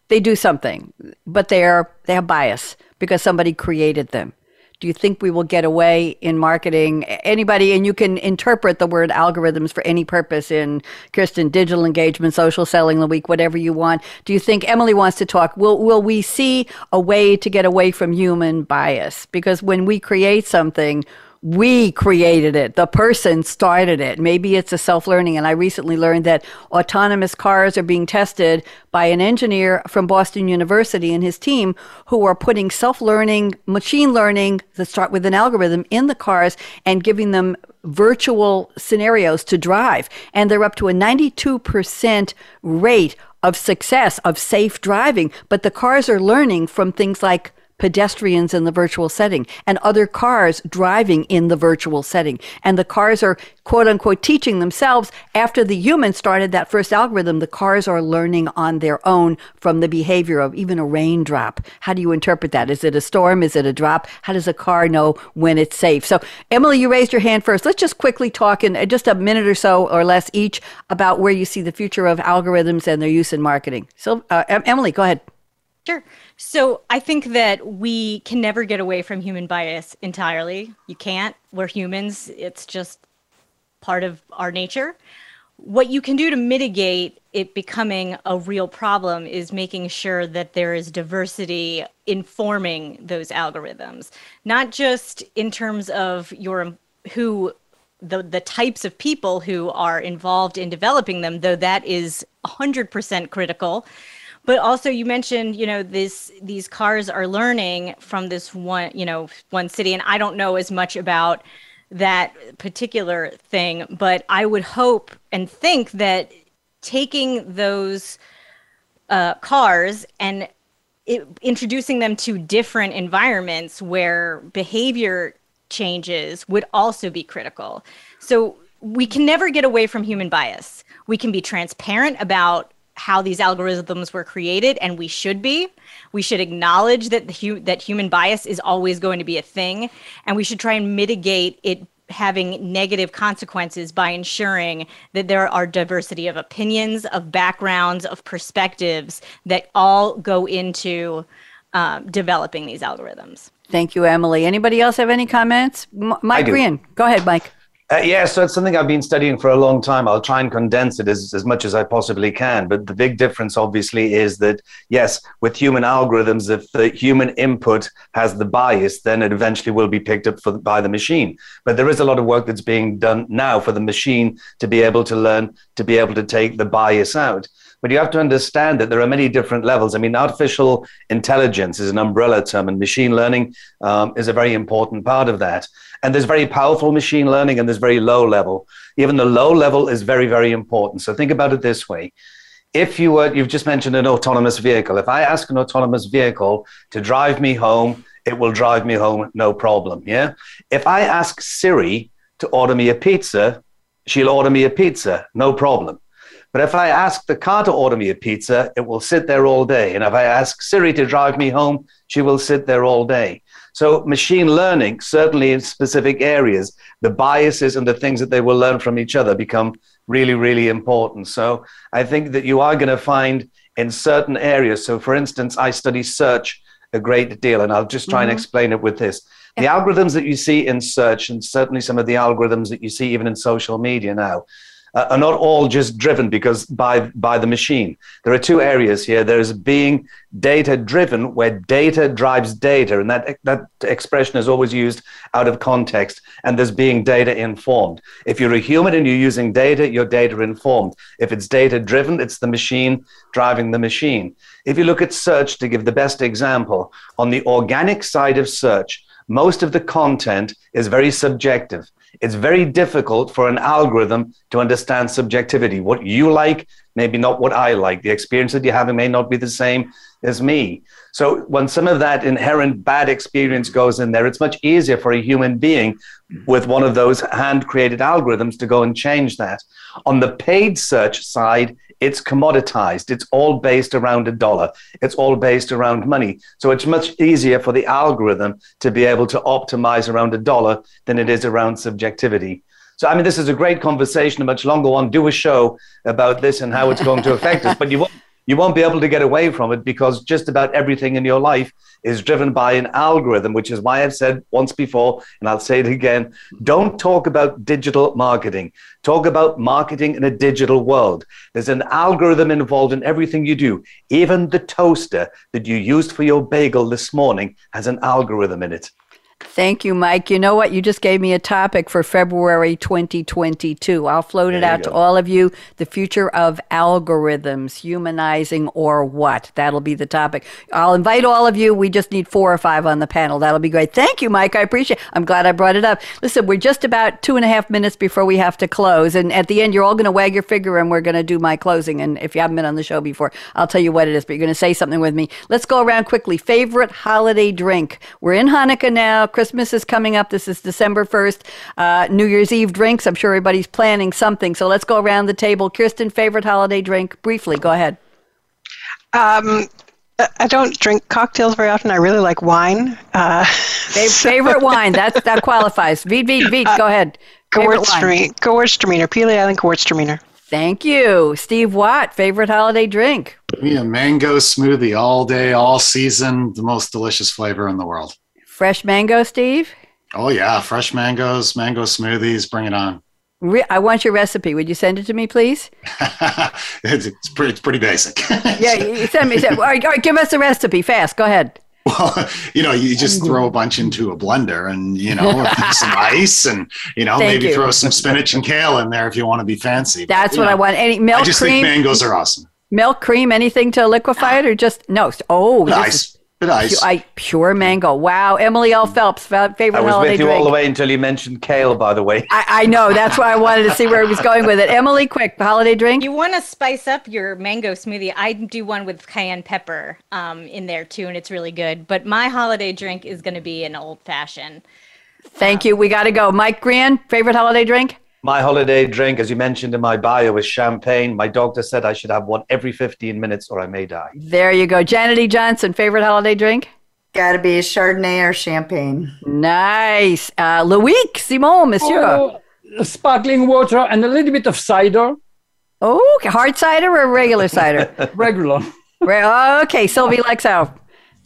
[SPEAKER 2] they do something, but they are they have bias because somebody created them. Do you think we will get away in marketing? Anybody, and you can interpret the word algorithms for any purpose in Kristen, digital engagement, social selling the week, whatever you want. Do you think Emily wants to talk? Will will we see a way to get away from human bias? Because when we create something, we created it. The person started it. Maybe it's a self learning. And I recently learned that autonomous cars are being tested by an engineer from Boston University and his team who are putting self learning, machine learning that start with an algorithm in the cars and giving them virtual scenarios to drive. And they're up to a 92% rate of success of safe driving. But the cars are learning from things like pedestrians in the virtual setting and other cars driving in the virtual setting. And the cars are quote unquote teaching themselves after the humans started that first algorithm. The cars are learning on their own from the behavior of even a raindrop. How do you interpret that? Is it a storm? Is it a drop? How does a car know when it's safe? So, Emily, you raised your hand first. Let's just quickly talk in just a minute or so or less each about where you see the future of algorithms and their use in marketing. So, uh, Emily, go ahead.
[SPEAKER 5] Sure. So I think that we can never get away from human bias entirely. You can't. We're humans. It's just part of our nature. What you can do to mitigate it becoming a real problem is making sure that there is diversity informing those algorithms, not just in terms of your who the the types of people who are involved in developing them, though that is 100% critical but also you mentioned you know this these cars are learning from this one you know one city and i don't know as much about that particular thing but i would hope and think that taking those uh, cars and it, introducing them to different environments where behavior changes would also be critical. So we can never get away from human bias. We can be transparent about how these algorithms were created and we should be. We should acknowledge that the hu- that human bias is always going to be a thing and we should try and mitigate it having negative consequences by ensuring that there are diversity of opinions of backgrounds of perspectives that all go into um, developing these algorithms.
[SPEAKER 2] Thank you emily. Anybody else have any comments? M- mike Grehan. Go ahead mike
[SPEAKER 6] uh, yeah, so it's something I've been studying for a long time. I'll try and condense it as, as much as I possibly can. But the big difference, obviously, is that, yes, with human algorithms, if the human input has the bias, then it eventually will be picked up for, by the machine. But there is a lot of work that's being done now for the machine to be able to learn, to be able to take the bias out. But you have to understand that there are many different levels. I mean, artificial intelligence is an umbrella term, and machine learning um, is a very important part of that. And there's very powerful machine learning and there's very low level. Even the low level is very, very important. So think about it this way if you were, you've just mentioned an autonomous vehicle. If I ask an autonomous vehicle to drive me home, it will drive me home no problem. Yeah. If I ask Siri to order me a pizza, she'll order me a pizza, no problem. But if I ask the car to order me a pizza, it will sit there all day. And if I ask Siri to drive me home, she will sit there all day. So, machine learning, certainly in specific areas, the biases and the things that they will learn from each other become really, really important. So, I think that you are going to find in certain areas. So, for instance, I study search a great deal, and I'll just try mm-hmm. and explain it with this. The algorithms that you see in search, and certainly some of the algorithms that you see even in social media now, uh, are not all just driven because by by the machine. There are two areas here. There's being data driven, where data drives data, and that that expression is always used out of context. And there's being data informed. If you're a human and you're using data, you're data informed. If it's data driven, it's the machine driving the machine. If you look at search, to give the best example, on the organic side of search, most of the content is very subjective it's very difficult for an algorithm to understand subjectivity. What you like, maybe not what I like. The experience that you're having may not be the same as me. So when some of that inherent bad experience goes in there, it's much easier for a human being with one of those hand created algorithms to go and change that. On the paid search side, it's commoditized. It's all based around a dollar. It's all based around money. So it's much easier for the algorithm to be able to optimize around a dollar than it is around subjectivity. So, I mean, this is a great conversation, a much longer one. Do a show about this and how it's going to affect us. But you won't, you won't be able to get away from it because just about everything in your life is driven by an algorithm, which is why I've said once before, and I'll say it again don't talk about digital marketing. Talk about marketing in a digital world. There's an algorithm involved in everything you do. Even the toaster that you used for your bagel this morning has an algorithm in it.
[SPEAKER 2] Thank you, Mike. You know what? You just gave me a topic for February 2022. I'll float it out to all of you. The future of algorithms, humanizing or what? That'll be the topic. I'll invite all of you. We just need four or five on the panel. That'll be great. Thank you, Mike. I appreciate it. I'm glad I brought it up. Listen, we're just about two and a half minutes before we have to close. And at the end, you're all going to wag your finger and we're going to do my closing. And if you haven't been on the show before, I'll tell you what it is, but you're going to say something with me. Let's go around quickly. Favorite holiday drink? We're in Hanukkah now. Christmas is coming up. This is December 1st. Uh, New Year's Eve drinks. I'm sure everybody's planning something. So let's go around the table. Kirsten, favorite holiday drink? Briefly, go ahead.
[SPEAKER 3] Um, I don't drink cocktails very often. I really like wine. Uh, [laughs]
[SPEAKER 2] favorite [laughs] wine. That that qualifies. Veet, veet, veet. Go ahead.
[SPEAKER 3] Gewürztraminer. Gewürztraminer. Pelee Island Gewürztraminer.
[SPEAKER 2] Thank you. Steve Watt, favorite holiday drink?
[SPEAKER 4] Me, a mango smoothie all day, all season. The most delicious flavor in the world.
[SPEAKER 2] Fresh mango, Steve?
[SPEAKER 4] Oh, yeah. Fresh mangoes, mango smoothies. Bring it on.
[SPEAKER 2] Re- I want your recipe. Would you send it to me, please? [laughs]
[SPEAKER 4] it's, it's, pretty, it's pretty basic. [laughs]
[SPEAKER 2] yeah, you send me. Send, all, right, all right, give us the recipe fast. Go ahead.
[SPEAKER 4] Well, [laughs] you know, you just throw a bunch into a blender and, you know, some ice and, you know, Thank maybe you. throw some spinach and kale in there if you want to be fancy.
[SPEAKER 2] That's
[SPEAKER 4] but,
[SPEAKER 2] what
[SPEAKER 4] know,
[SPEAKER 2] I want. Any milk,
[SPEAKER 4] I just
[SPEAKER 2] cream?
[SPEAKER 4] think mangoes are awesome.
[SPEAKER 2] Milk, cream, anything to liquefy it or just, no. Oh,
[SPEAKER 4] nice. But
[SPEAKER 2] ice. Pure, I, pure mango. Wow. Emily L. Phelps, favorite
[SPEAKER 6] I was
[SPEAKER 2] holiday
[SPEAKER 6] with you
[SPEAKER 2] drink.
[SPEAKER 6] all the way until you mentioned kale, by the way.
[SPEAKER 2] I, I know. That's why I wanted to see where he was going with it. Emily, quick, holiday drink?
[SPEAKER 5] You want to spice up your mango smoothie. I do one with cayenne pepper um, in there too, and it's really good. But my holiday drink is going to be an old fashioned.
[SPEAKER 2] Thank um, you. We got to go. Mike Grehan, favorite holiday drink?
[SPEAKER 6] My holiday drink, as you mentioned in my bio, is champagne. My doctor said I should have one every 15 minutes or I may die.
[SPEAKER 2] There you go. Janet E. Johnson, favorite holiday drink?
[SPEAKER 7] Got to be a Chardonnay or champagne.
[SPEAKER 2] Nice. Uh, Loic, Simon, monsieur. Oh,
[SPEAKER 8] sparkling water and a little bit of cider.
[SPEAKER 2] Oh, hard cider or regular cider? [laughs]
[SPEAKER 8] regular.
[SPEAKER 2] okay, Sylvie Lexow.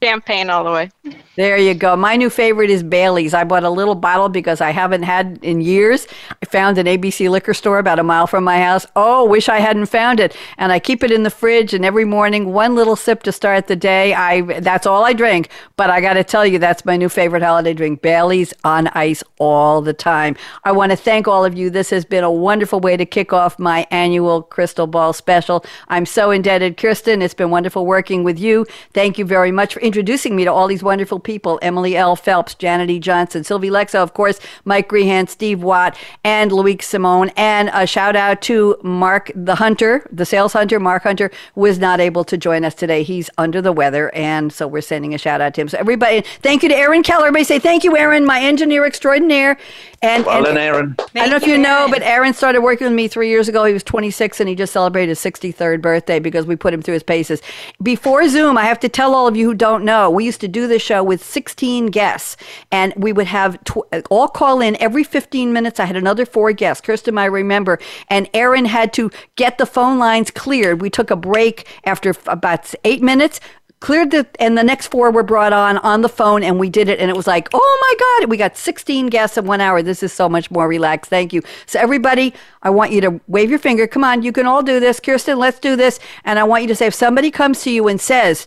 [SPEAKER 9] Champagne all the way.
[SPEAKER 2] There you go. My new favorite is Bailey's. I bought a little bottle because I haven't had in years. I found an ABC liquor store about a mile from my house. Oh, wish I hadn't found it. And I keep it in the fridge and every morning one little sip to start the day. I that's all I drink, but I got to tell you that's my new favorite holiday drink. Bailey's on ice all the time. I want to thank all of you. This has been a wonderful way to kick off my annual Crystal Ball special. I'm so indebted, Kirsten. It's been wonderful working with you. Thank you very much for introducing me to all these wonderful people Emily L. Phelps, Janet E. Johnson, Sylvie Lexo, of course, Mike Grehan, Steve Watt, and Loic Simon. And a shout out to Mark the Hunter, the sales hunter, Mark Hunter, was not able to join us today. He's under the weather. And so we're sending a shout out to him. So, everybody, thank you to Aaron Keller. Everybody say thank you, Aaron, my engineer extraordinaire.
[SPEAKER 6] And, well, and, Aaron.
[SPEAKER 2] I don't know if you know, but Aaron started working with me three years ago. He was 26 and he just celebrated his 63rd birthday because we put him through his paces. Before Zoom, I have to tell all of you who don't know, we used to do this show with 16 guests and we would have tw- all call in every 15 minutes. I had another four guests. Kirsten, I remember. And Aaron had to get the phone lines cleared. We took a break after about eight minutes cleared the and the next four were brought on on the phone and we did it and it was like oh my god we got 16 guests in one hour this is so much more relaxed thank you so everybody i want you to wave your finger come on you can all do this kirsten let's do this and i want you to say if somebody comes to you and says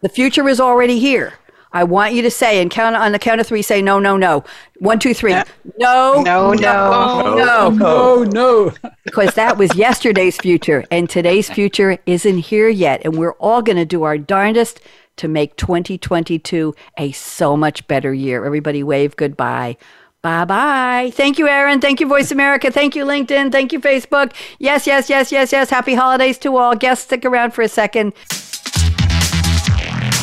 [SPEAKER 2] the future is already here I want you to say and count on the count of three. Say no, no, no. One, two, three.
[SPEAKER 3] No, no, no,
[SPEAKER 2] no, no, no, no. Because that was yesterday's future, and today's future isn't here yet, and we're all going to do our darndest to make 2022 a so much better year. Everybody, wave goodbye. Bye bye. Thank you, Aaron. Thank you, Voice America. Thank you, LinkedIn. Thank you, Facebook. Yes, yes, yes, yes, yes. Happy holidays to all. Guests, stick around for a second.